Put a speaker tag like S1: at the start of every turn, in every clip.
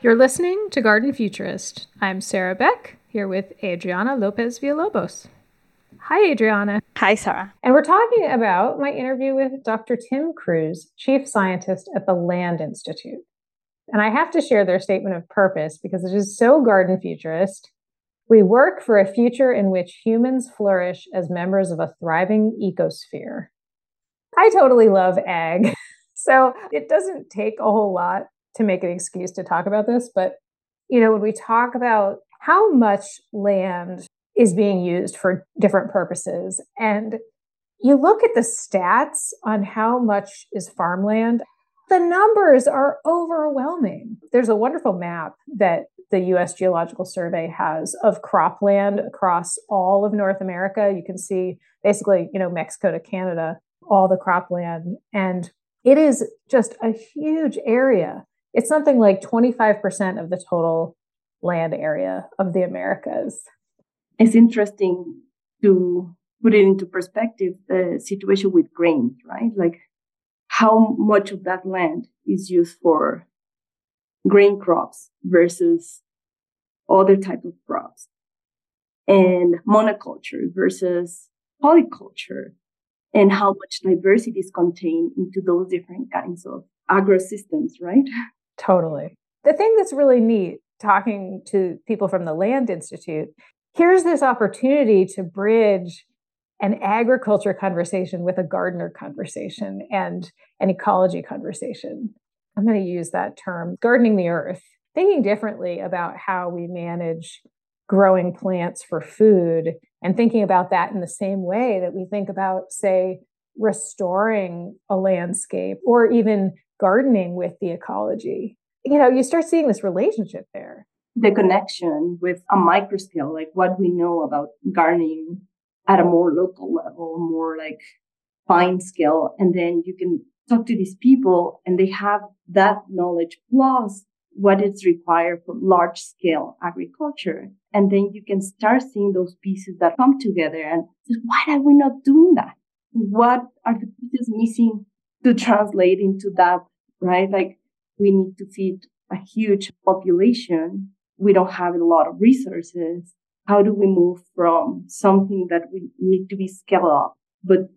S1: You're listening to Garden Futurist. I'm Sarah Beck, here with Adriana Lopez Villalobos. Hi, Adriana.
S2: Hi, Sarah.
S1: And we're talking about my interview with Dr. Tim Crews, Chief Scientist at the Land Institute. And I have to share their statement of purpose because it is so garden futurist. We work for a future in which humans flourish as members of a thriving ecosphere. I totally love ag. So it doesn't take a whole lot to make an excuse to talk about this. But, you know, when we talk about how much land is being used for different purposes, and you look at the stats on how much is farmland, the numbers are overwhelming. There's a wonderful map that the US Geological Survey has of cropland across all of North America. You can see basically, you know, Mexico to Canada, all the cropland. And it is just a huge area it's something like 25% of the total land area of the Americas.
S2: It's interesting to put it into perspective the situation with grains, right? Like how much of that land is used for grain crops versus other type of crops and monoculture versus polyculture and how much diversity is contained into those different kinds of agro systems, right?
S1: Totally. The thing that's really neat talking to people from the Land Institute, here's this opportunity to bridge an agriculture conversation with a gardener conversation and an ecology conversation. I'm going to use that term, gardening the earth, thinking differently about how we manage growing plants for food and thinking about that in the same way that we think about, say, restoring a landscape or even gardening with the ecology. You know, you start seeing this relationship there.
S2: The connection with a micro scale, like what we know about gardening at a more local level, more like fine scale. And then you can talk to these people and they have that knowledge plus what is required for large scale agriculture. And then you can start seeing those pieces that come together and why are we not doing that? What are the pieces missing to translate into that, right? Like we need to feed a huge population. We don't have a lot of resources. How do we move from something that we need to be scaled up, but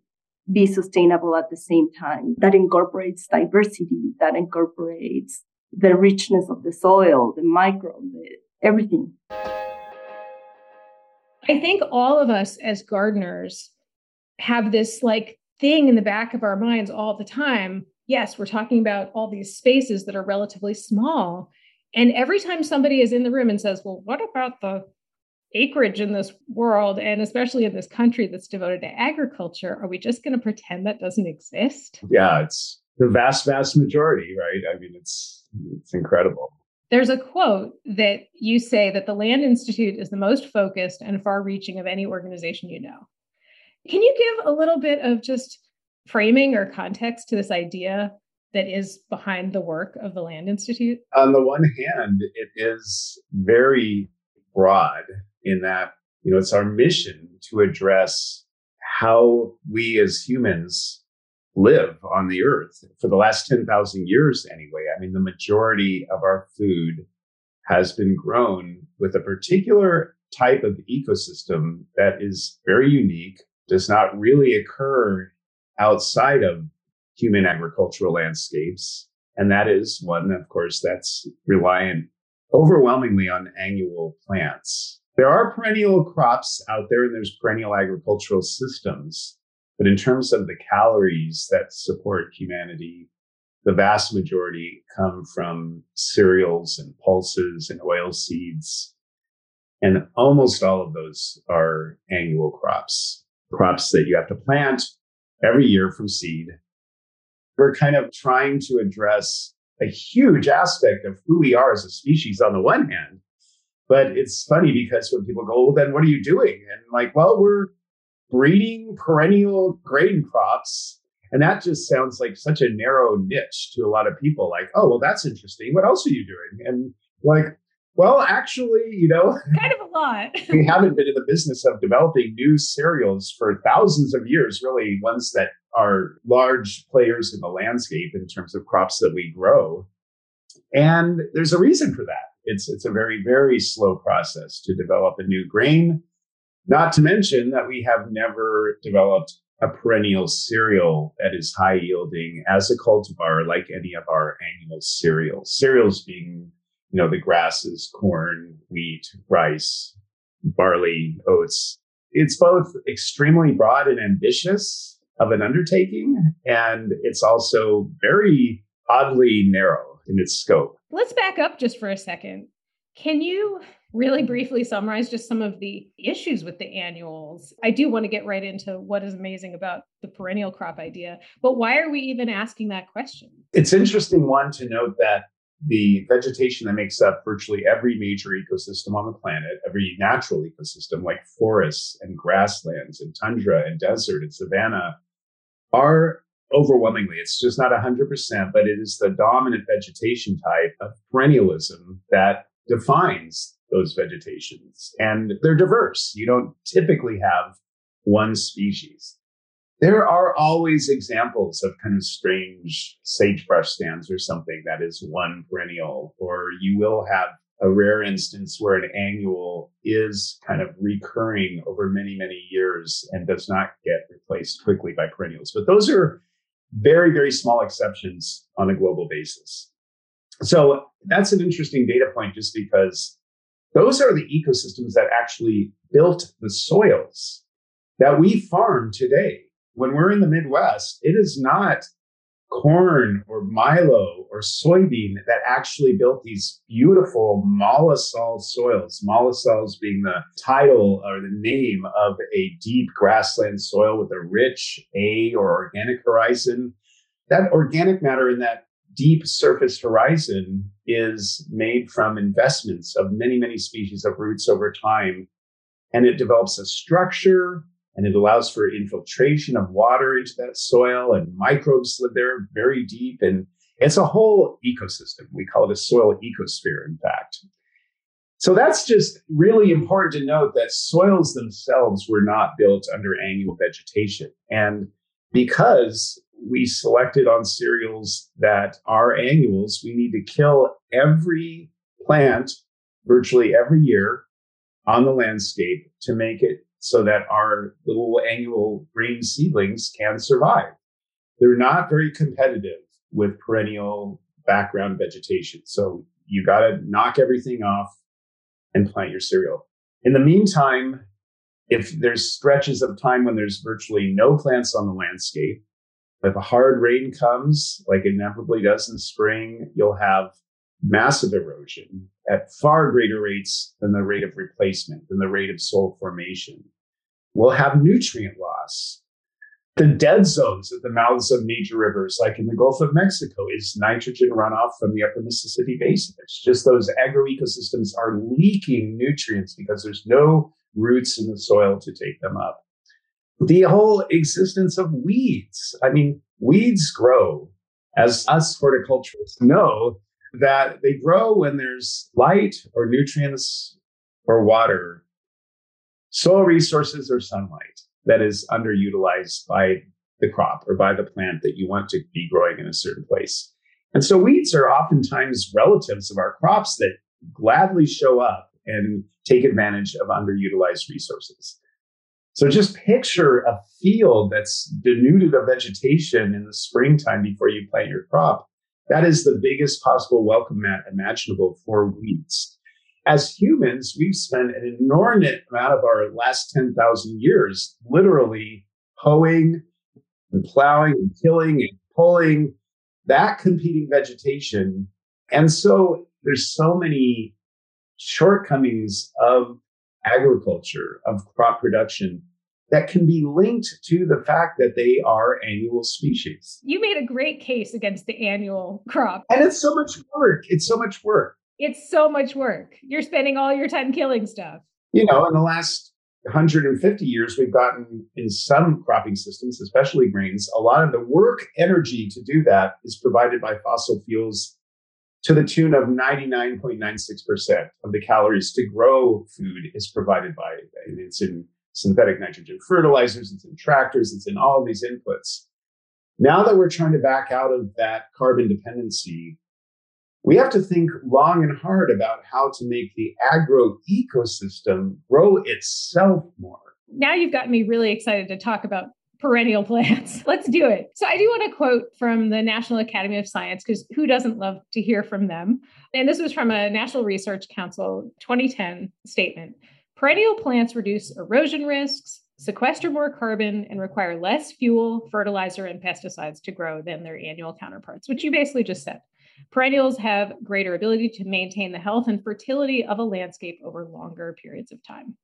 S2: be sustainable at the same time that incorporates diversity, that incorporates the richness of the soil, the microbe, the, everything.
S1: I think all of us as gardeners have this like thing in the back of our minds all the time. Yes, we're talking about all these spaces that are relatively small. And every time somebody is in the room and says, well, what about the acreage in this world and especially in this country that's devoted to agriculture? Are we just going to pretend that doesn't exist?
S3: Yeah, it's the vast, vast majority, right? I mean, it's it's incredible.
S1: There's a quote that you say that the Land Institute is the most focused and far reaching of any organization you know. Can you give a little bit of just framing or context to this idea that is behind the work of the Land Institute?
S3: On the one hand, it is very broad in that, you know, it's our mission to address how we as humans live on the earth for the last 10,000 years anyway. I mean, the majority of our food has been grown with a particular type of ecosystem that is very unique does not really occur outside of human agricultural landscapes. And that is one, of course, that's reliant overwhelmingly on annual plants. There are perennial crops out there and there's perennial agricultural systems. But in terms of the calories that support humanity, the vast majority come from cereals and pulses and oil seeds. And almost all of those are annual crops crops that you have to plant every year from seed. We're kind of trying to address a huge aspect of who we are as a species on the one hand. But it's funny because when people go, well, then what are you doing? And like, well, we're breeding perennial grain crops. And that just sounds like such a narrow niche to a lot of people. Like, oh, well, that's interesting. What else are you doing? And like, well, actually, you know,
S1: kind of a lot.
S3: we haven't been in the business of developing new cereals for thousands of years, really, ones that are large players in the landscape in terms of crops that we grow. And there's a reason for that. It's, it's a very, very slow process to develop a new grain. Not to mention that we have never developed a perennial cereal that is high yielding as a cultivar like any of our annual cereals. Cereals being, you know, the grasses, corn, wheat, rice, barley, oats. It's both extremely broad and ambitious of an undertaking, and it's also very oddly narrow in its scope.
S1: Let's back up just for a second. Can you really briefly summarize just some of the issues with the annuals? I do want to get right into what is amazing about the perennial crop idea, but why are we even asking that question?
S3: It's interesting one to note that the vegetation that makes up virtually every major ecosystem on the planet, every natural ecosystem like forests and grasslands and tundra and desert and savanna, are overwhelmingly, it's just not 100%, but it is the dominant vegetation type of perennialism that defines those vegetations. And they're diverse. You don't typically have one species. There are always examples of kind of strange sagebrush stands or something that is one perennial, or you will have a rare instance where an annual is kind of recurring over many, many years and does not get replaced quickly by perennials. But those are very, very small exceptions on a global basis. So that's an interesting data point just because those are the ecosystems that actually built the soils that we farm today. When we're in the Midwest, it is not corn or milo or soybean that actually built these beautiful mollisol soils. Mollisols being the title or the name of a deep grassland soil with a rich A or organic horizon. That organic matter in that deep surface horizon is made from investments of many, many species of roots over time. And it develops a structure and it allows for infiltration of water into that soil and microbes live there very deep. And it's a whole ecosystem. We call it a soil ecosphere, in fact. So that's just really important to note that soils themselves were not built under annual vegetation. And because we selected on cereals that are annuals. We need to kill every plant virtually every year on the landscape to make it so that our little annual green seedlings can survive. They're not very competitive with perennial background vegetation. So you got to knock everything off and plant your cereal. In the meantime, if there's stretches of time when there's virtually no plants on the landscape, if a hard rain comes, like it inevitably does in spring, you'll have massive erosion at far greater rates than the rate of replacement, than the rate of soil formation. We'll have nutrient loss. The dead zones at the mouths of major rivers, like in the Gulf of Mexico, is nitrogen runoff from the upper Mississippi Basin. It's just those agroecosystems are leaking nutrients because there's no roots in the soil to take them up the whole existence of weeds. I mean, weeds grow, as us horticulturists know, that they grow when there's light or nutrients or water, soil resources or sunlight that is underutilized by the crop or by the plant that you want to be growing in a certain place. And so weeds are oftentimes relatives of our crops that gladly show up and take advantage of underutilized resources. So just picture a field that's denuded of vegetation in the springtime before you plant your crop. That is the biggest possible welcome mat imaginable for weeds. As humans, we've spent an inordinate amount of our last 10,000 years literally hoeing and plowing and killing and pulling that competing vegetation. And so there's so many shortcomings of agriculture, of crop production that can be linked to the fact that they are annual species.
S1: You made a great case against the annual crop.
S3: And it's so much work. It's so much work.
S1: It's so much work. You're spending all your time killing stuff.
S3: You know, in the last 150 years, we've gotten in some cropping systems, especially grains, a lot of the work energy to do that is provided by fossil fuels to the tune of 99.96% of the calories to grow food is provided by and it's in synthetic nitrogen fertilizers it's in tractors it's in all these inputs now that we're trying to back out of that carbon dependency we have to think long and hard about how to make the agro ecosystem grow itself more.
S1: Now you've got me really excited to talk about perennial plants. Let's do it. So I do want to quote from the National Academy of Science because who doesn't love to hear from them? And this was from a National Research Council 2010 statement. Perennial plants reduce erosion risks, sequester more carbon, and require less fuel, fertilizer, and pesticides to grow than their annual counterparts, which you basically just said. Perennials have greater ability to maintain the health and fertility of a landscape over longer periods of time.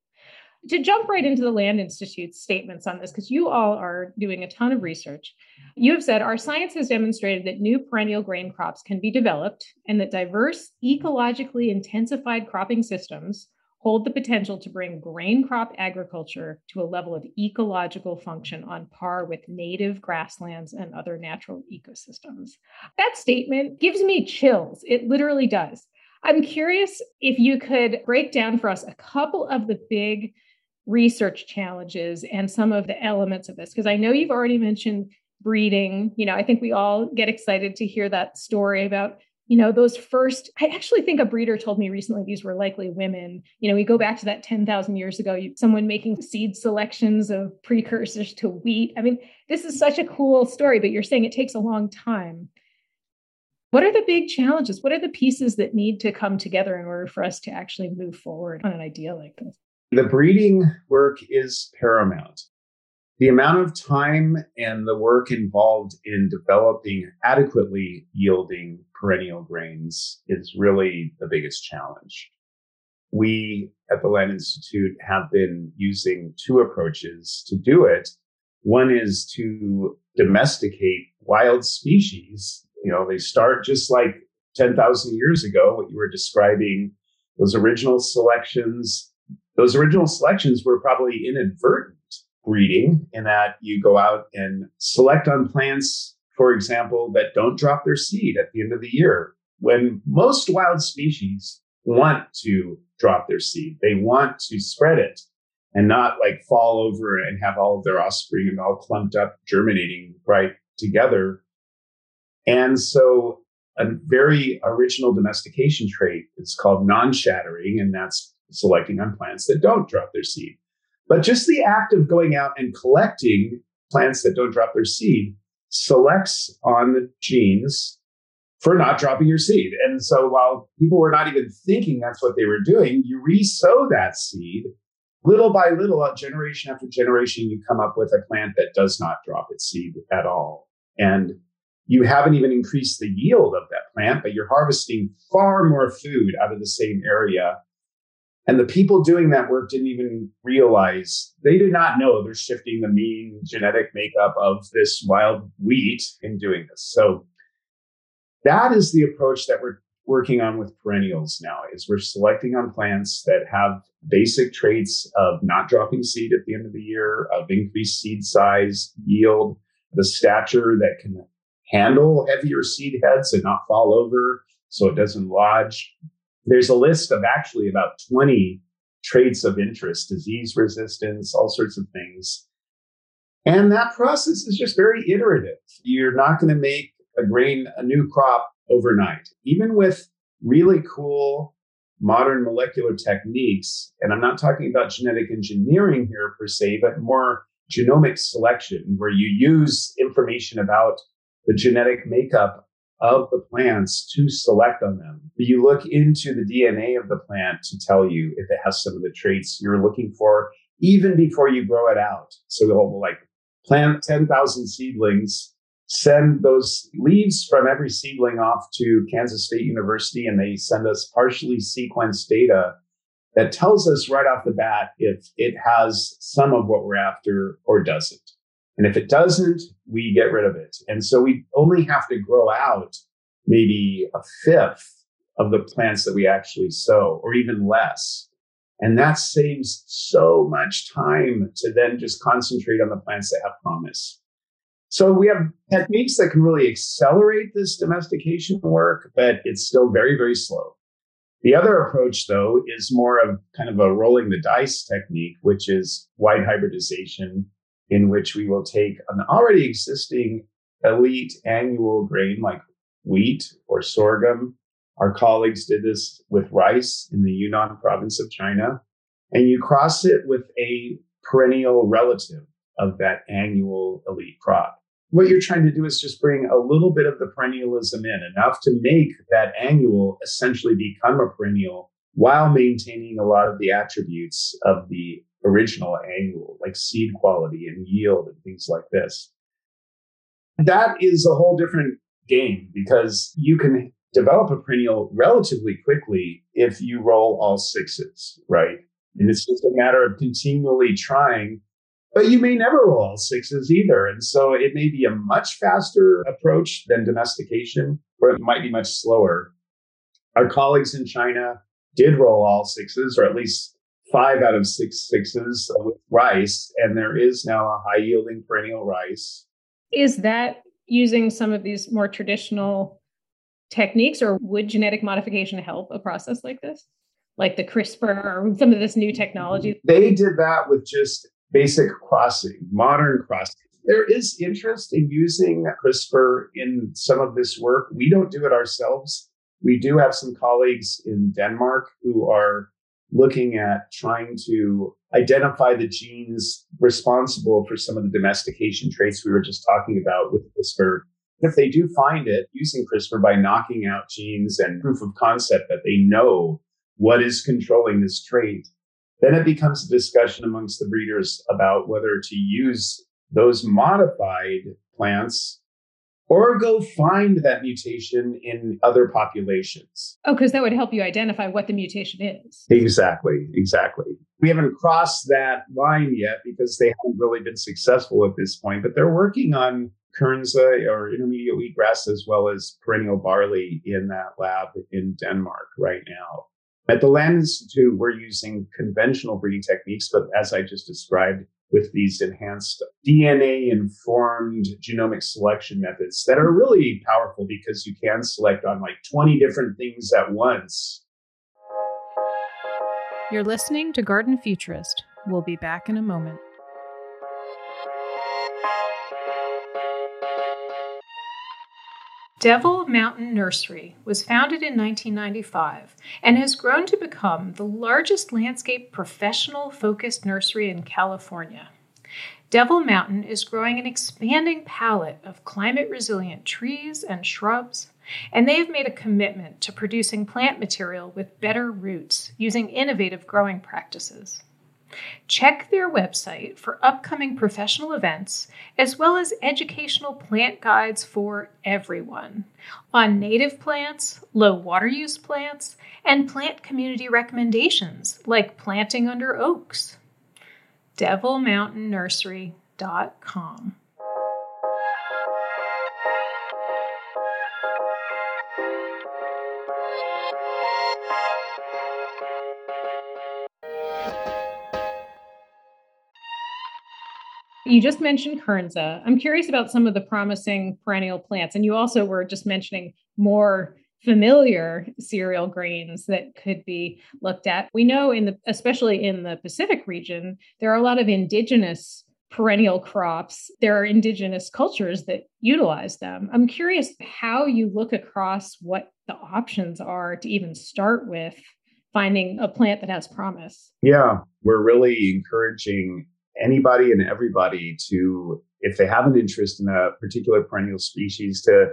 S1: To jump right into the Land Institute's statements on this, because you all are doing a ton of research, you have said our science has demonstrated that new perennial grain crops can be developed and that diverse, ecologically intensified cropping systems hold the potential to bring grain crop agriculture to a level of ecological function on par with native grasslands and other natural ecosystems. That statement gives me chills. It literally does. I'm curious if you could break down for us a couple of the big research challenges and some of the elements of this because I know you've already mentioned breeding. You know, I think we all get excited to hear that story about you know those first i actually think a breeder told me recently these were likely women. You know we go back to that 10,000 years ago someone making seed selections of precursors to wheat. I mean this is such a cool story but you're saying it takes a long time. What are the big challenges? What are the pieces that need to come together in order for us to actually move forward on an idea like this?
S3: The breeding work is paramount. The amount of time and the work involved in developing adequately yielding perennial grains is really the biggest challenge. We at the Land Institute have been using two approaches to do it. One is to domesticate wild species. You know, they start just like 10,000 years ago, what you were describing, those original selections those original selections were probably inadvertent breeding in that you go out and select on plants, for example, that don't drop their seed at the end of the year. When most wild species want to drop their seed, they want to spread it and not like fall over and have all of their offspring and all clumped up germinating right together. And so a very original domestication trait is called non-shattering, and that's selecting on plants that don't drop their seed. But just the act of going out and collecting plants that don't drop their seed selects on the genes for not dropping your seed. And so while people were not even thinking that's what they were doing, you resow that seed little by little, uh, generation after generation, you come up with a plant that does not drop its seed at all. And you haven't even increased the yield of that plant, but you're harvesting far more food out of the same area and the people doing that work didn't even realize, they did not know they're shifting the mean genetic makeup of this wild wheat in doing this. So that is the approach that we're working on with perennials now is we're selecting on plants that have basic traits of not dropping seed at the end of the year, of increased seed size, yield, the stature that can handle heavier seed heads and not fall over so it doesn't lodge there's a list of actually about 20 traits of interest, disease resistance, all sorts of things. And that process is just very iterative. You're not going to make a grain, a new crop overnight. Even with really cool modern molecular techniques, and I'm not talking about genetic engineering here per se, but more genomic selection, where you use information about the genetic makeup of the plants to select on them. You look into the DNA of the plant to tell you if it has some of the traits you're looking for, even before you grow it out. So we'll like plant 10,000 seedlings, send those leaves from every seedling off to Kansas State University, and they send us partially sequenced data that tells us right off the bat if it has some of what we're after or doesn't. And if it doesn't, we get rid of it. And so we only have to grow out maybe a fifth of the plants that we actually sow or even less. And that saves so much time to then just concentrate on the plants that have promise. So we have techniques that can really accelerate this domestication work, but it's still very, very slow. The other approach, though, is more of kind of a rolling the dice technique, which is wide hybridization in which we will take an already existing elite annual grain like wheat or sorghum Our colleagues did this with rice in the Yunnan province of China. And you cross it with a perennial relative of that annual elite crop. What you're trying to do is just bring a little bit of the perennialism in, enough to make that annual essentially become a perennial while maintaining a lot of the attributes of the original annual, like seed quality and yield and things like this. That is a whole different game because you can develop a perennial relatively quickly if you roll all sixes, right? And it's just a matter of continually trying, but you may never roll all sixes either. And so it may be a much faster approach than domestication, or it might be much slower. Our colleagues in China did roll all sixes, or at least five out of six sixes with rice, and there is now a high yielding perennial rice.
S1: Is that using some of these more traditional techniques, or would genetic modification help a process like this? Like the CRISPR or some of this new technology?
S3: They did that with just basic crossing, modern crossing. There is interest in using CRISPR in some of this work. We don't do it ourselves. We do have some colleagues in Denmark who are looking at trying to identify the genes responsible for some of the domestication traits we were just talking about with CRISPR. If they do find it using CRISPR by knocking out genes and proof of concept that they know what is controlling this trait, then it becomes a discussion amongst the breeders about whether to use those modified plants or go find that mutation in other populations.
S1: Oh, because that would help you identify what the mutation is.
S3: Exactly, exactly. We haven't crossed that line yet because they haven't really been successful at this point, but they're working on Kernza or intermediate wheatgrass as well as perennial barley in that lab in Denmark right now. At the Land Institute, we're using conventional breeding techniques, but as I just described, with these enhanced DNA informed genomic selection methods that are really powerful because you can select on like 20 different things at once.
S4: You're listening to Garden Futurist. We'll be back in a moment. Devil Mountain Nursery was founded in 1995 and has grown to become the largest landscape professional focused nursery in California. Devil Mountain is growing an expanding palette of climate resilient trees and shrubs, and they have made a commitment to producing plant material with better roots using innovative growing practices. Check their website for upcoming professional events as well as educational plant guides for everyone on native plants, low water use plants, and plant community recommendations like planting under oaks. DevilMountainNursery.com.
S1: You just mentioned Kernza. I'm curious about some of the promising perennial plants, and you also were just mentioning more familiar cereal grains that could be looked at. We know in the especially in the Pacific region, there are a lot of indigenous perennial crops. There are indigenous cultures that utilize them. I'm curious how you look across what the options are to even start with finding a plant that has promise.
S3: Yeah, we're really encouraging anybody and everybody to, if they have an interest in a particular perennial species, to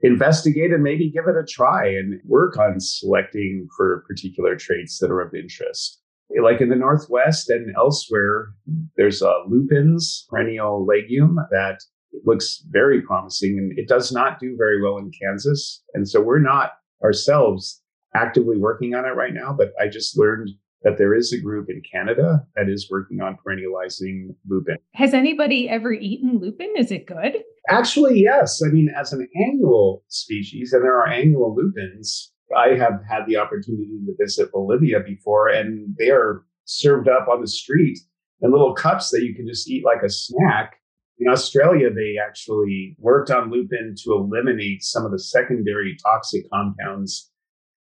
S3: investigate and maybe give it a try and work on selecting for particular traits that are of interest. Like in the Northwest and elsewhere, there's a lupins perennial legume that looks very promising and it does not do very well in Kansas. And so we're not ourselves actively working on it right now, but I just learned that there is a group in Canada that is working on perennializing lupin.
S1: Has anybody ever eaten lupin? Is it good?
S3: Actually, yes. I mean, as an annual species, and there are annual lupins, I have had the opportunity to visit Bolivia before, and they are served up on the street in little cups that you can just eat like a snack. In Australia, they actually worked on lupin to eliminate some of the secondary toxic compounds,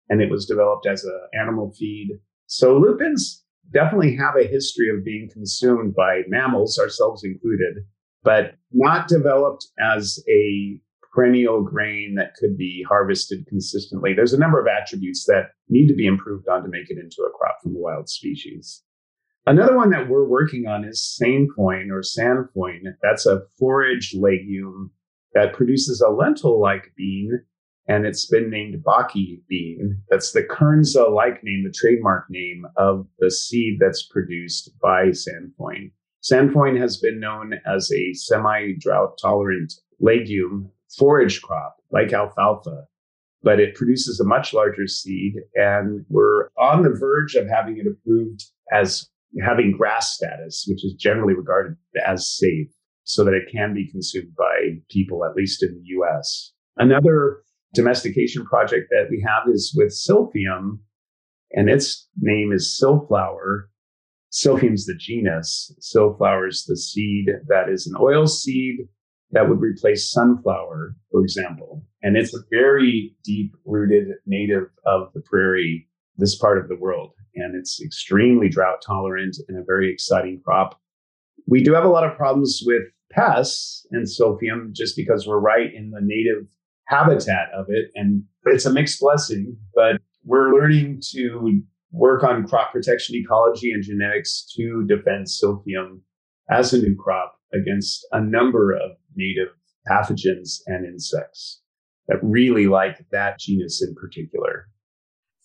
S3: and it was developed as an animal feed so lupins definitely have a history of being consumed by mammals, ourselves included, but not developed as a perennial grain that could be harvested consistently. There's a number of attributes that need to be improved on to make it into a crop from a wild species. Another one that we're working on is sainfoin or sandfoin. That's a forage legume that produces a lentil like bean, and it's been named Baki bean. That's the Kernza like name, the trademark name of the seed that's produced by Sandfoin. Sandfoin has been known as a semi drought tolerant legume forage crop like alfalfa, but it produces a much larger seed. And we're on the verge of having it approved as having GRAS status, which is generally regarded as safe so that it can be consumed by people, at least in the US. Another domestication project that we have is with Silphium, and its name is Silflower. Silphium's the genus. Silflower is the seed that is an oil seed that would replace sunflower, for example. And it's a very deep rooted native of the prairie, this part of the world. And it's extremely drought tolerant and a very exciting crop. We do have a lot of problems with pests and silphium just because we're right in the native habitat of it. And it's a mixed blessing, but we're learning to work on crop protection ecology and genetics to defend silphium as a new crop against a number of native pathogens and insects that really like that genus in particular.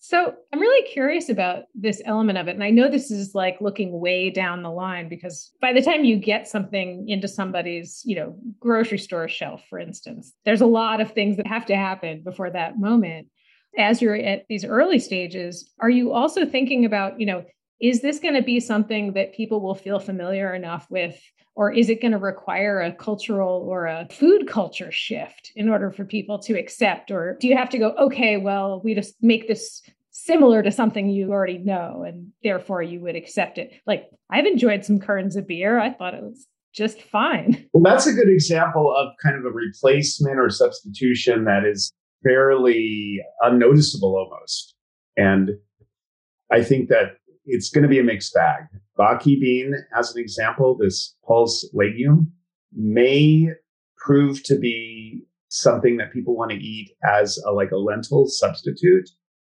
S1: So I'm really curious about this element of it. And I know this is like looking way down the line because by the time you get something into somebody's, you know, grocery store shelf, for instance, there's a lot of things that have to happen before that moment. As you're at these early stages, are you also thinking about, you know, is this going to be something that people will feel familiar enough with or is it going to require a cultural or a food culture shift in order for people to accept or do you have to go okay well we just make this similar to something you already know and therefore you would accept it like i've enjoyed some Kernza beer i thought it was just fine
S3: well that's a good example of kind of a replacement or substitution that is fairly unnoticeable almost and i think that it's going to be a mixed bag. Baki bean, as an example, this pulse legume may prove to be something that people want to eat as a, like a lentil substitute.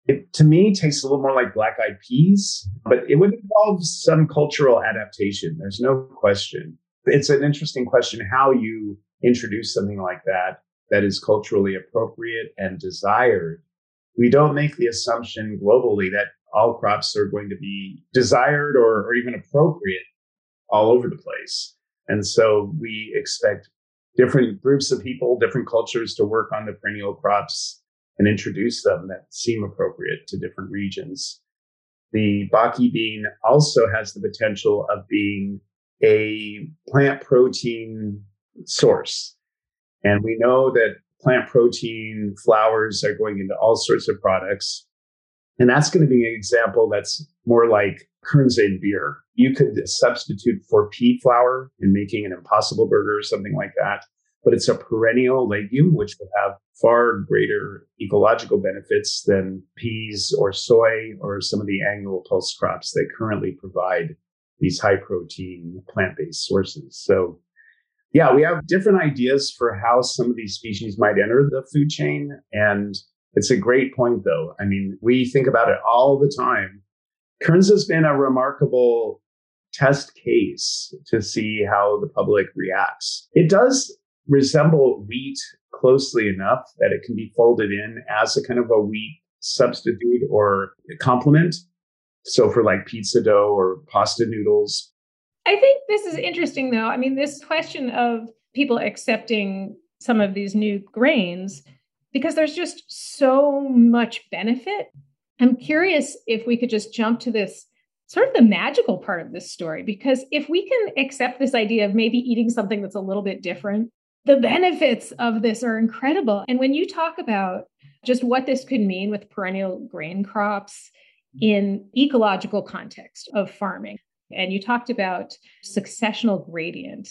S3: It to me tastes a little more like black eyed peas, but it would involve some cultural adaptation. There's no question. It's an interesting question how you introduce something like that that is culturally appropriate and desired. We don't make the assumption globally that all crops are going to be desired or, or even appropriate all over the place. And so we expect different groups of people, different cultures to work on the perennial crops and introduce them that seem appropriate to different regions. The Baki bean also has the potential of being a plant protein source. And we know that plant protein flours are going into all sorts of products. And that's going to be an example that's more like Kernza beer. You could substitute for pea flour in making an impossible burger or something like that. But it's a perennial legume, which will have far greater ecological benefits than peas or soy or some of the annual pulse crops that currently provide these high protein plant based sources. So, yeah, we have different ideas for how some of these species might enter the food chain. And it's a great point, though. I mean, we think about it all the time. Kernza has been a remarkable test case to see how the public reacts. It does resemble wheat closely enough that it can be folded in as a kind of a wheat substitute or complement. So for like pizza dough or pasta noodles.
S1: I think this is interesting though. I mean, this question of people accepting some of these new grains because there's just so much benefit. I'm curious if we could just jump to this sort of the magical part of this story, because if we can accept this idea of maybe eating something that's a little bit different, the benefits of this are incredible. And when you talk about just what this could mean with perennial grain crops in ecological context of farming, and you talked about successional gradient.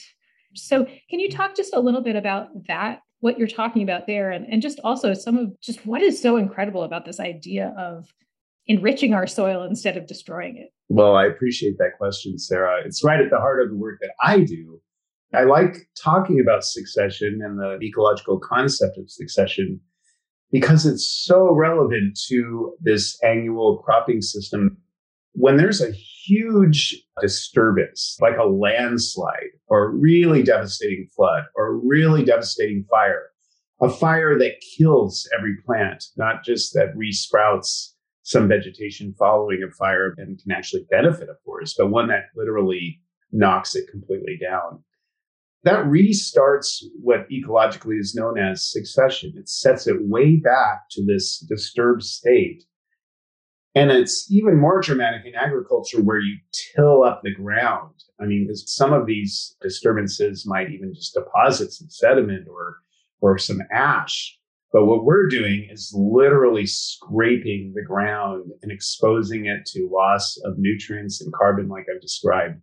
S1: So, can you talk just a little bit about that what you're talking about there and, and just also some of just what is so incredible about this idea of enriching our soil instead of destroying it
S3: well i appreciate that question sarah it's right at the heart of the work that i do I like talking about succession and the ecological concept of succession because it's so relevant to this annual cropping system. When there's a huge disturbance, like a landslide or a really devastating flood or a really devastating fire, a fire that kills every plant, not just that resprouts some vegetation following a fire and can actually benefit a forest, but one that literally knocks it completely down. That restarts what ecologically is known as succession. It sets it way back to this disturbed state. And it's even more dramatic in agriculture where you till up the ground. I mean, because some of these disturbances might even just deposit some sediment or, or some ash. But what we're doing is literally scraping the ground and exposing it to loss of nutrients and carbon, like I've described.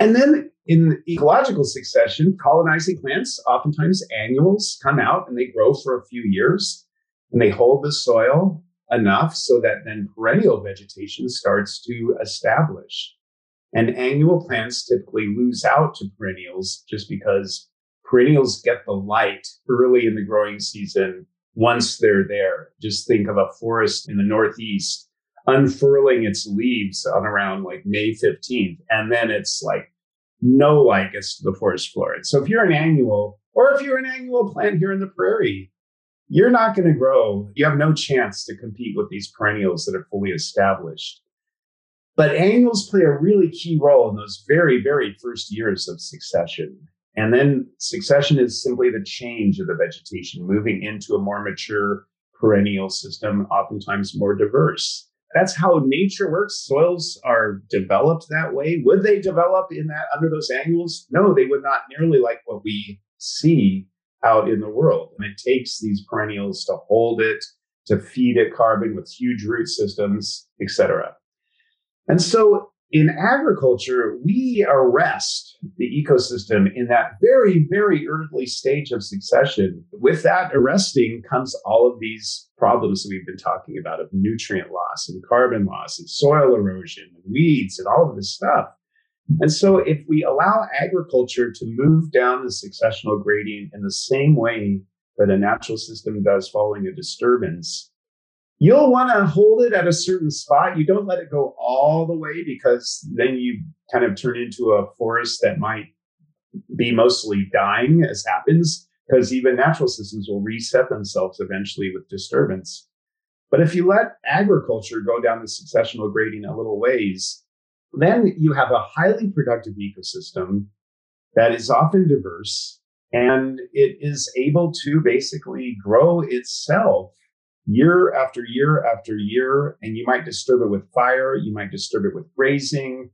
S3: And then in ecological succession, colonizing plants, oftentimes annuals come out and they grow for a few years and they hold the soil enough so that then perennial vegetation starts to establish. And annual plants typically lose out to perennials just because perennials get the light early in the growing season once they're there. Just think of a forest in the Northeast unfurling its leaves on around like May 15th. And then it's like no light gets to the forest floor. So if you're an annual, or if you're an annual plant here in the prairie, you're not going to grow. You have no chance to compete with these perennials that are fully established. But annuals play a really key role in those very, very first years of succession. And then succession is simply the change of the vegetation, moving into a more mature perennial system, oftentimes more diverse. That's how nature works. Soils are developed that way. Would they develop in that under those annuals? No, they would not nearly like what we see out in the world. And it takes these perennials to hold it, to feed it carbon with huge root systems, etc. And so in agriculture, we arrest the ecosystem in that very, very early stage of succession. With that arresting comes all of these problems that we've been talking about of nutrient loss and carbon loss and soil erosion and weeds and all of this stuff. And so if we allow agriculture to move down the successional gradient in the same way that a natural system does following a disturbance, you'll want to hold it at a certain spot. You don't let it go all the way because then you kind of turn into a forest that might be mostly dying, as happens, because even natural systems will reset themselves eventually with disturbance. But if you let agriculture go down the successional gradient a little ways, then you have a highly productive ecosystem that is often diverse and it is able to basically grow itself year after year after year, and you might disturb it with fire, you might disturb it with grazing.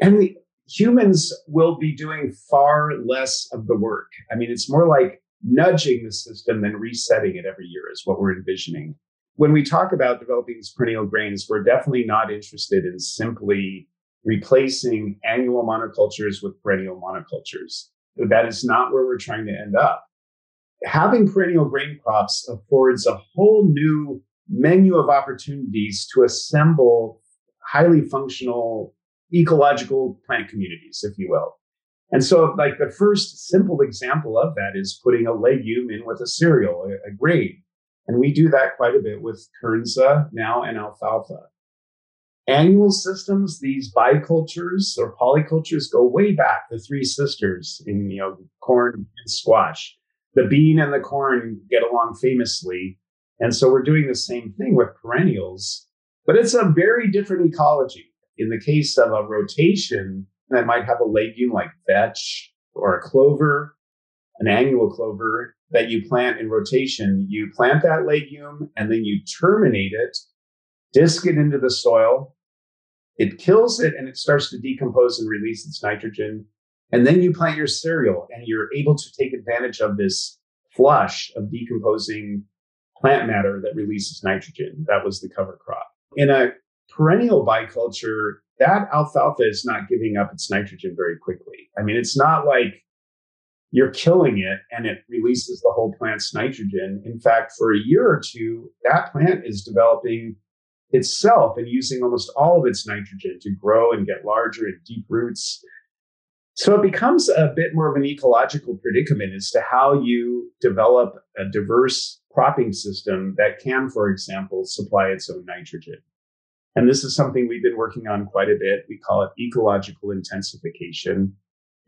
S3: And the, humans will be doing far less of the work. I mean, it's more like nudging the system than resetting it every year, is what we're envisioning. When we talk about developing these perennial grains, we're definitely not interested in simply replacing annual monocultures with perennial monocultures. That is not where we're trying to end up having perennial grain crops affords a whole new menu of opportunities to assemble highly functional ecological plant communities, if you will. And so, like the first simple example of that is putting a legume in with a cereal, a, a grain. And we do that quite a bit with Kernza now and alfalfa. Annual systems, these bicultures or polycultures go way back, the three sisters in you know corn and squash the bean and the corn get along famously. And so we're doing the same thing with perennials, but it's a very different ecology. In the case of a rotation that might have a legume like vetch or a clover, an annual clover that you plant in rotation, you plant that legume and then you terminate it, disc it into the soil. It kills it and it starts to decompose and release its nitrogen. And then you plant your cereal and you're able to take advantage of this flush of decomposing plant matter that releases nitrogen. That was the cover crop. In a perennial biculture, that alfalfa is not giving up its nitrogen very quickly. I mean, it's not like you're killing it and it releases the whole plant's nitrogen. In fact, for a year or two, that plant is developing itself and using almost all of its nitrogen to grow and get larger and deep roots So it becomes a bit more of an ecological predicament as to how you develop a diverse cropping system that can, for example, supply its own nitrogen. And this is something we've been working on quite a bit. We call it ecological intensification.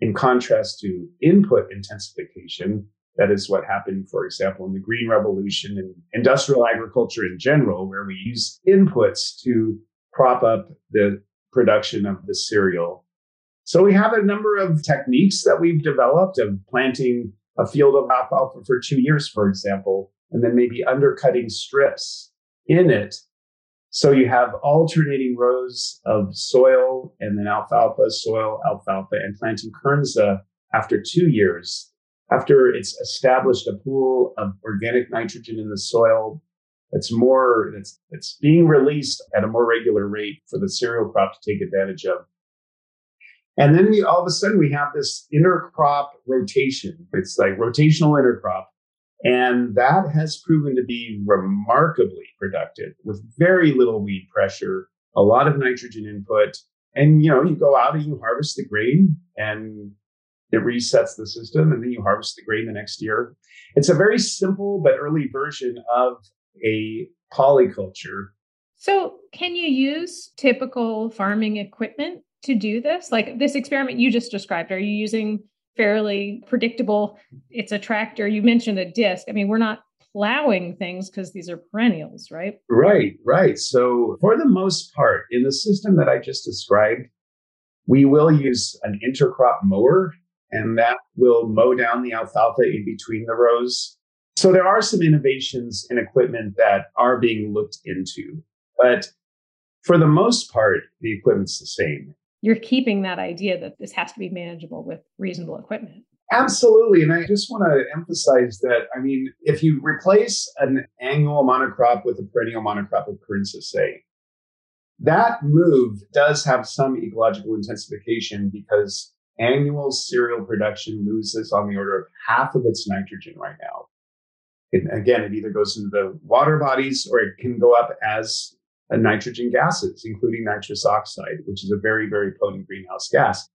S3: In contrast to input intensification, that is what happened, for example, in the Green Revolution and industrial agriculture in general, where we use inputs to prop up the production of the cereal. So we have a number of techniques that we've developed of planting a field of alfalfa for two years, for example, and then maybe undercutting strips in it. So you have alternating rows of soil and then alfalfa, soil, alfalfa, and planting kernza after two years. After it's established a pool of organic nitrogen in the soil, it's more, it's, it's being released at a more regular rate for the cereal crop to take advantage of. And then we all of a sudden we have this intercrop rotation. It's like rotational intercrop. And that has proven to be remarkably productive with very little weed pressure, a lot of nitrogen input. And you know, you go out and you harvest the grain and it resets the system and then you harvest the grain the next year. It's a very simple but early version of a polyculture.
S1: So, can you use typical farming equipment to do this? Like this experiment you just described, are you using fairly predictable? It's a tractor. You mentioned a disc. I mean, we're not plowing things because these are perennials, right?
S3: Right, right. So, for the most part, in the system that I just described, we will use an intercrop mower, and that will mow down the alfalfa in between the rows. So, there are some innovations in equipment that are being looked into, but for the most part, the equipment's the same
S1: you're keeping that idea that this has to be manageable with reasonable equipment.
S3: Absolutely. And I just want to emphasize that, I mean, if you replace an annual monocrop with a perennial monocrop of Kernza, say, that move does have some ecological intensification because annual cereal production loses on the order of half of its nitrogen right now. It, again, it either goes into the water bodies or it can go up as Uh, nitrogen gases, including nitrous oxide, which is a very, very potent greenhouse gas.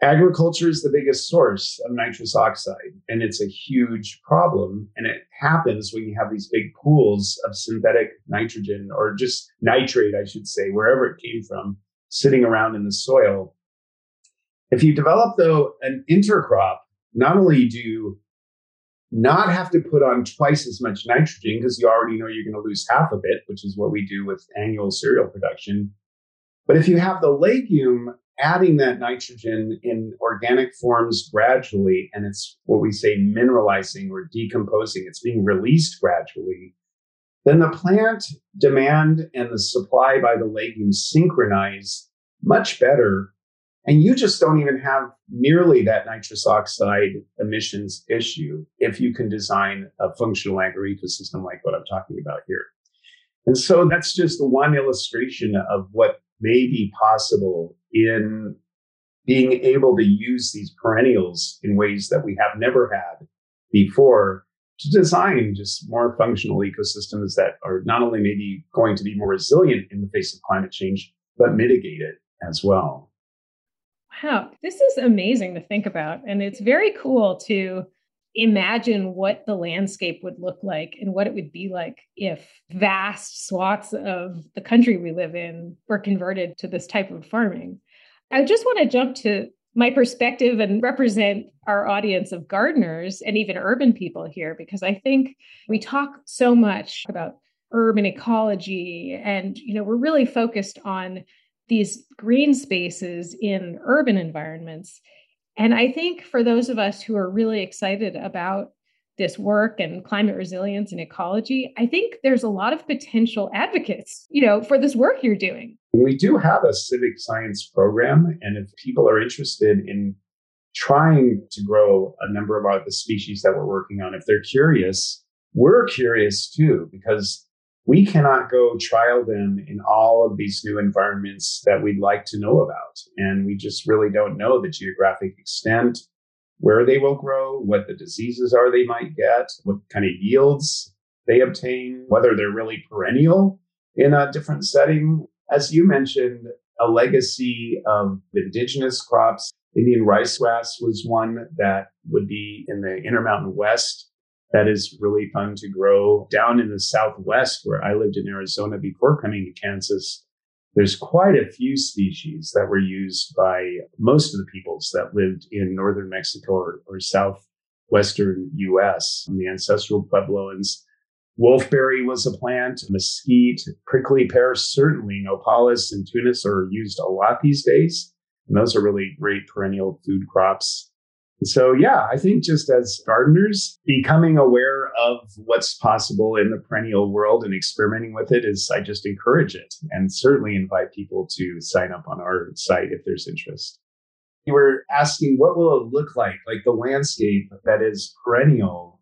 S3: Agriculture is the biggest source of nitrous oxide, and it's a huge problem. And it happens when you have these big pools of synthetic nitrogen or just nitrate, I should say, wherever it came from, sitting around in the soil. If you develop, though, an intercrop, not only do not have to put on twice as much nitrogen because you already know you're going to lose half of it, which is what we do with annual cereal production. But if you have the legume adding that nitrogen in organic forms gradually, and it's what we say mineralizing or decomposing, it's being released gradually, then the plant demand and the supply by the legume synchronize much better and you just don't even have nearly that nitrous oxide emissions issue if you can design a functional agroecosystem like what I'm talking about here. And so that's just one illustration of what may be possible in being able to use these perennials in ways that we have never had before to design just more functional ecosystems that are not only maybe going to be more resilient in the face of climate change, but mitigate it as well.
S1: Wow, this is amazing to think about. And it's very cool to imagine what the landscape would look like and what it would be like if vast swaths of the country we live in were converted to this type of farming. I just want to jump to my perspective and represent our audience of gardeners and even urban people here because I think we talk so much about urban ecology and you know we're really focused on these green spaces in urban environments. And I think for those of us who are really excited about this work and climate resilience and ecology, I think there's a lot of potential advocates, you know, for this work you're doing.
S3: We do have a civic science program, and if people are interested in trying to grow a number of our, the species that we're working on, if they're curious, we're curious too, because we cannot go trial them in all of these new environments that we'd like to know about. And we just really don't know the geographic extent, where they will grow, what the diseases are they might get, what kind of yields they obtain, whether they're really perennial in a different setting. As you mentioned, a legacy of indigenous crops Indian rice grass was one that would be in the Intermountain West. That is really fun to grow. Down in the Southwest, where I lived in Arizona before coming to Kansas, there's quite a few species that were used by most of the peoples that lived in northern Mexico or, or southwestern US, the ancestral Puebloans. Wolfberry was a plant, mesquite, prickly pear, certainly nopales and tunas are used a lot these days. And those are really great perennial food crops. So, yeah, I think just as gardeners, becoming aware of what's possible in the perennial world and experimenting with it is, I just encourage it and certainly invite people to sign up on our site if there's interest. You were asking, what will it look like? Like the landscape that is perennial.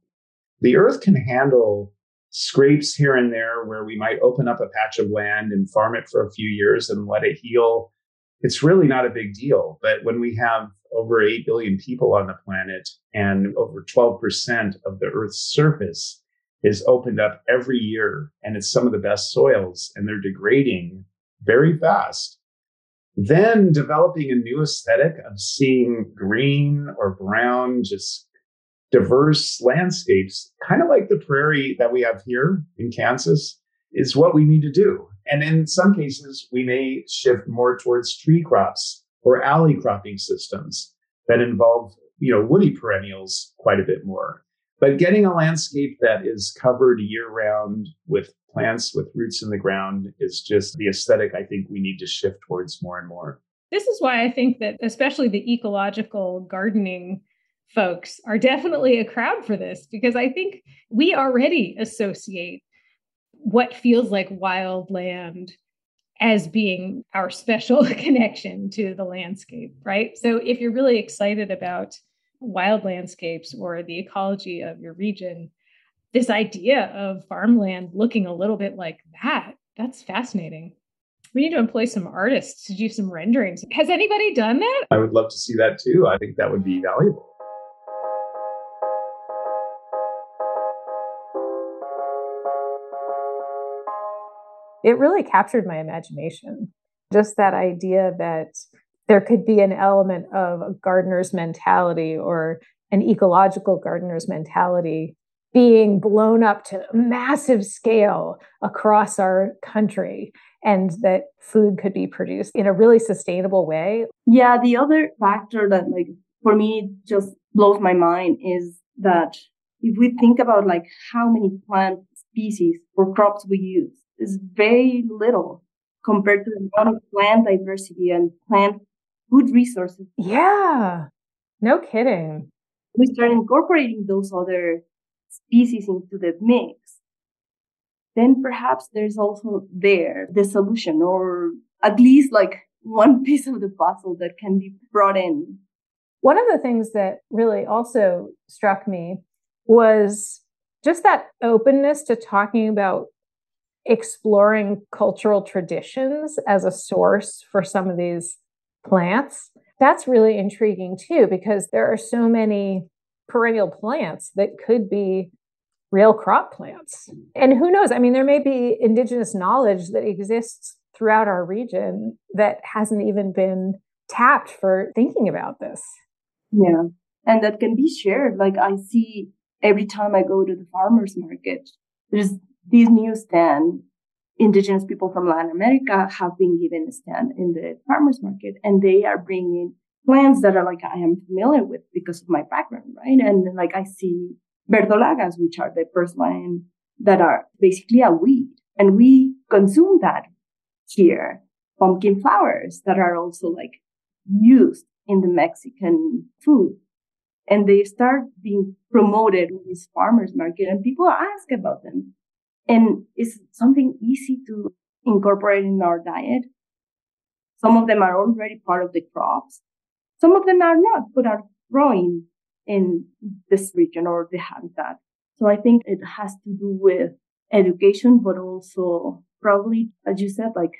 S3: The earth can handle scrapes here and there where we might open up a patch of land and farm it for a few years and let it heal it's really not a big deal. But when we have over 8 billion people on the planet and over 12% of the Earth's surface is opened up every year and it's some of the best soils and they're degrading very fast, then developing a new aesthetic of seeing green or brown, just diverse landscapes, kind of like the prairie that we have here in Kansas, is what we need to do. And in some cases, we may shift more towards tree crops or alley cropping systems that involve, you know, woody perennials quite a bit more. But getting a landscape that is covered year round with plants with roots in the ground is just the aesthetic I think we need to shift towards more and more.
S4: This is why I think that especially the ecological gardening folks are definitely a crowd for this because I think we already associate what feels like wild land as being our special connection to the landscape, right? So if you're really excited about wild landscapes or the ecology of your region, this idea of farmland looking a little bit like that, that's fascinating. We need to employ some artists to do some renderings. Has anybody done that?
S3: I would love to see that too. I think that would be valuable.
S1: It really captured my imagination. Just that idea that there could be an element of a gardener's mentality or an ecological gardener's mentality being blown up to massive scale across our country and that food could be produced in a really sustainable way.
S2: Yeah, the other factor that like for me just blows my mind is that if we think about like how many plant species or crops we use is very little compared to the amount of plant diversity and plant food resources.
S1: Yeah, no kidding.
S2: We start incorporating those other species into the mix. Then perhaps there's also there the solution, or at least like one piece of the puzzle that can be brought in.
S1: One of the things that really also struck me was just that openness to talking about exploring cultural traditions as a source for some of these plants. That's really intriguing too, because there are so many perennial plants that could be real crop plants. And who knows? I mean, there may be indigenous knowledge that exists throughout our region that hasn't even been tapped for thinking about this.
S2: Yeah. And that can be shared. Like I see every time I go to the farmer's market, there's these new stand, indigenous people from Latin America have been given a stand in the farmers market and they are bringing plants that are like I am familiar with because of my background, right? And like I see verdolagas, which are the purslane that are basically a weed and we consume that here. Pumpkin flowers that are also like used in the Mexican food. And they start being promoted in this farmers market and people ask about them and it's something easy to incorporate in our diet. Some of them are already part of the crops. Some of them are not, but are growing in this region or the habitat. So I think it has to do with education, but also probably, as you said, like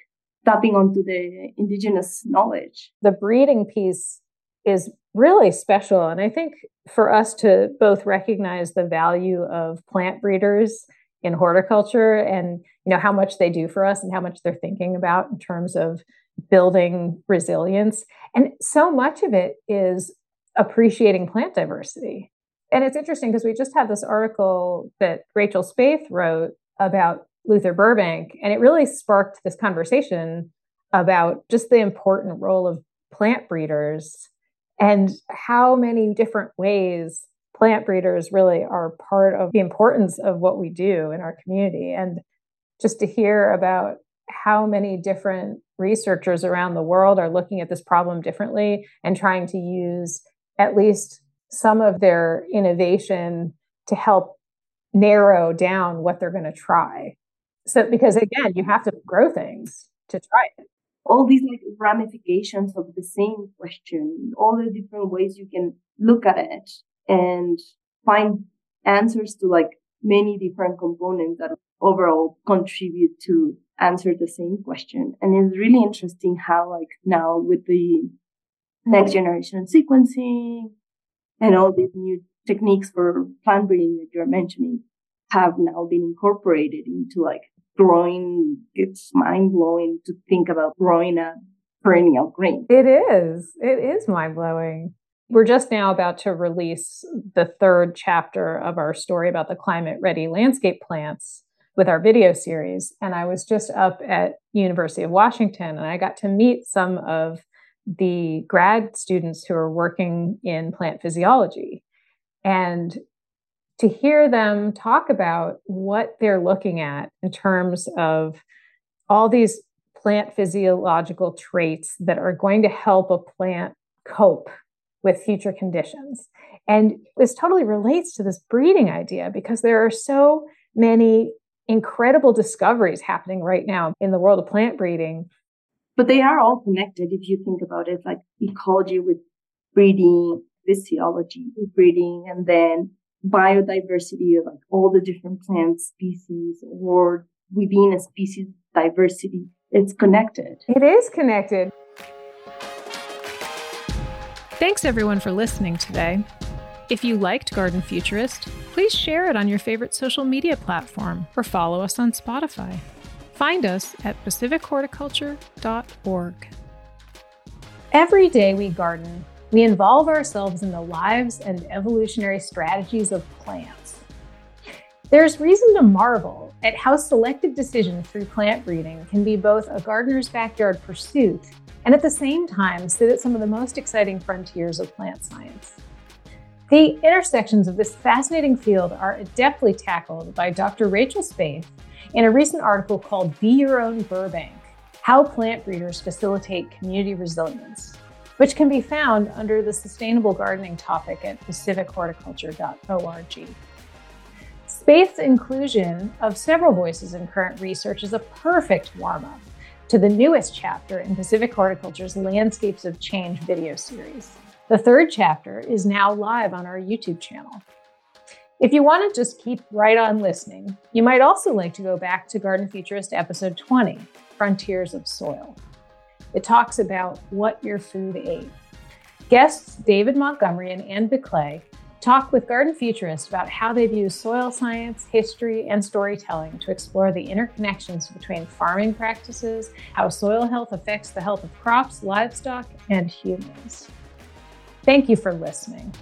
S2: tapping onto the indigenous knowledge.
S1: The breeding piece is really special. And I think for us to both recognize the value of plant breeders in horticulture and you know how much they do for us and how much they're thinking about in terms of building resilience. And so much of it is appreciating plant diversity. And it's interesting because we just had this article that Rachel Spaeth wrote about Luther Burbank and it really sparked this conversation about just the important role of plant breeders and how many different ways plant breeders really are part of the importance of what we do in our community. And just to hear about how many different researchers around the world are looking at this problem differently and trying to use at least some of their innovation to help narrow down what they're going to try. So, because again, you have to grow things to try it
S2: all these like ramifications of the same question, all the different ways you can look at it and find answers to like many different components that overall contribute to answer the same question. And it's really interesting how like now with the next generation sequencing and all these new techniques for plant breeding that you're mentioning have now been incorporated into like growing. It's mind blowing to think about growing a perennial grain.
S1: It is. It is mind blowing. We're just now about to release the third chapter of our story about the climate ready landscape plants with our video series. And I was just up at University of Washington and I got to meet some of the grad students who are working in plant physiology. And to hear them talk about what they're looking at in terms of all these plant physiological traits that are going to help a plant cope with future conditions. And this totally relates to this breeding idea because there are so many incredible discoveries happening right now in the world of plant breeding.
S2: But they are all connected if you think about it, like ecology with breeding, physiology with breeding, and then biodiversity, like all the different plant species or within a species diversity. It's connected.
S1: It is connected.
S4: Thanks everyone for listening today. If you liked Garden Futurist, please share it on your favorite social media platform or follow us on Spotify. Find us at pacifichorticulture.org.
S1: Every day we garden, we involve ourselves in the lives and evolutionary strategies of plants. There's reason to marvel at how selective decision through plant breeding can be both a gardener's backyard pursuit and at the same time sit at some of the most exciting frontiers of plant science. The intersections of this fascinating field are adeptly tackled by Dr. Rachel Spaeth in a recent article called Be Your Own Burbank How Plant Breeders Facilitate Community Resilience which can be found under the sustainable gardening topic at pacifichorticulture.org. Spaeth's inclusion of several voices in current research is a perfect warm up to the newest chapter in Pacific Horticulture's Landscapes of Change video series. The third chapter is now live on our YouTube channel. If you want to just keep right on listening, you might also like to go back to Garden Futurist episode 20 Frontiers of Soil. It talks about what your food ate. Guests David Montgomery and Anne Biklé talk with garden futurists about how they've used soil science, history, and storytelling to explore the interconnections between farming practices, how soil health affects the health of crops, livestock, and humans. Thank you for listening.